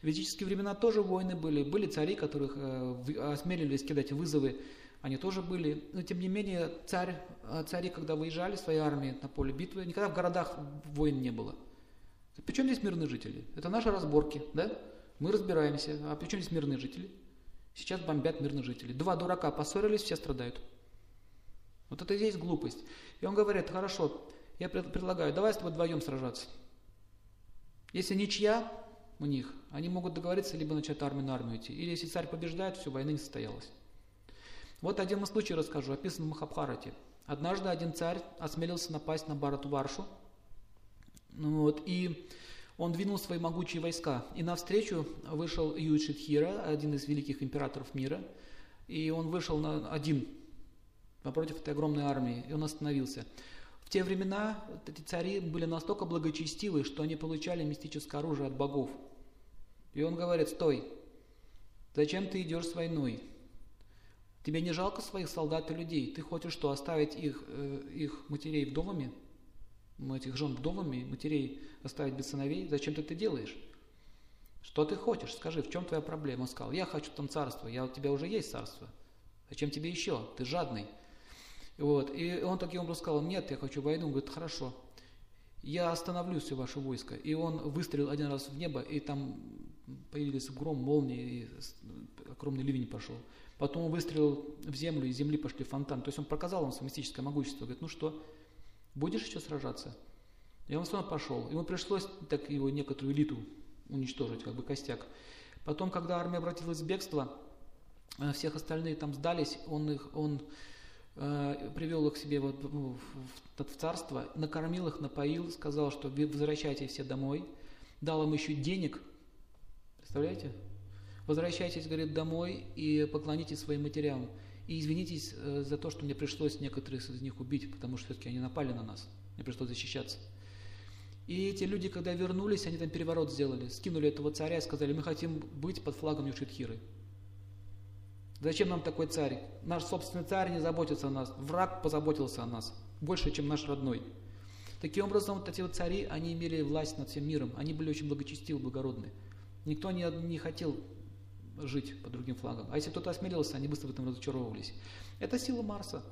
В ведические времена тоже войны были, были цари, которых э, осмелились кидать вызовы, они тоже были. Но тем не менее, царь, э, цари, когда выезжали своей армии на поле битвы, никогда в городах войн не было. Причем здесь мирные жители? Это наши разборки, да? Мы разбираемся. А при чем здесь мирные жители? Сейчас бомбят мирных жителей. Два дурака поссорились, все страдают. Вот это и есть глупость. И он говорит, хорошо, я предлагаю, давай с тобой вдвоем сражаться. Если ничья у них, они могут договориться, либо начать армию на армию идти. Или если царь побеждает, все, война не состоялась. Вот один случай расскажу, описан в Махабхарате. Однажды один царь осмелился напасть на Барату Варшу, ну вот, и он двинул свои могучие войска. И навстречу вышел Юдшитхира, один из великих императоров мира, и он вышел на один напротив этой огромной армии, и он остановился. В те времена эти цари были настолько благочестивы, что они получали мистическое оружие от богов. И он говорит, стой, зачем ты идешь с войной? Тебе не жалко своих солдат и людей? Ты хочешь что, оставить их, э, их матерей вдовами? Этих жен вдовами, матерей оставить без сыновей? Зачем ты это делаешь? Что ты хочешь? Скажи, в чем твоя проблема? Он сказал, я хочу там царство, я, у тебя уже есть царство. Зачем тебе еще? Ты жадный. Вот. И он таким образом сказал, нет, я хочу войну. Он говорит, хорошо, я остановлю все ваше войско. И он выстрелил один раз в небо, и там появились гром, молнии, и огромный ливень пошел. Потом он выстрелил в землю, и земли пошли фонтан. То есть он показал вам свое мистическое могущество. Говорит, ну что, будешь еще сражаться? И он снова пошел. Ему пришлось так его некоторую элиту уничтожить, как бы костяк. Потом, когда армия обратилась в бегство, э, всех остальные там сдались, он их, он Э, привел их к себе вот в, в, в царство, накормил их, напоил, сказал, что возвращайтесь все домой, дал им еще денег, представляете? Возвращайтесь, говорит, домой и поклонитесь своим матерям. И извинитесь э, за то, что мне пришлось некоторых из них убить, потому что все-таки они напали на нас, мне пришлось защищаться. И эти люди, когда вернулись, они там переворот сделали, скинули этого царя и сказали, мы хотим быть под флагом Юшитхиры. Зачем нам такой царь? Наш собственный царь не заботится о нас. Враг позаботился о нас. Больше, чем наш родной. Таким образом, вот эти вот цари, они имели власть над всем миром. Они были очень благочестивы, благородны. Никто не, не хотел жить под другим флагом. А если кто-то осмелился, они быстро в этом разочаровывались. Это сила Марса.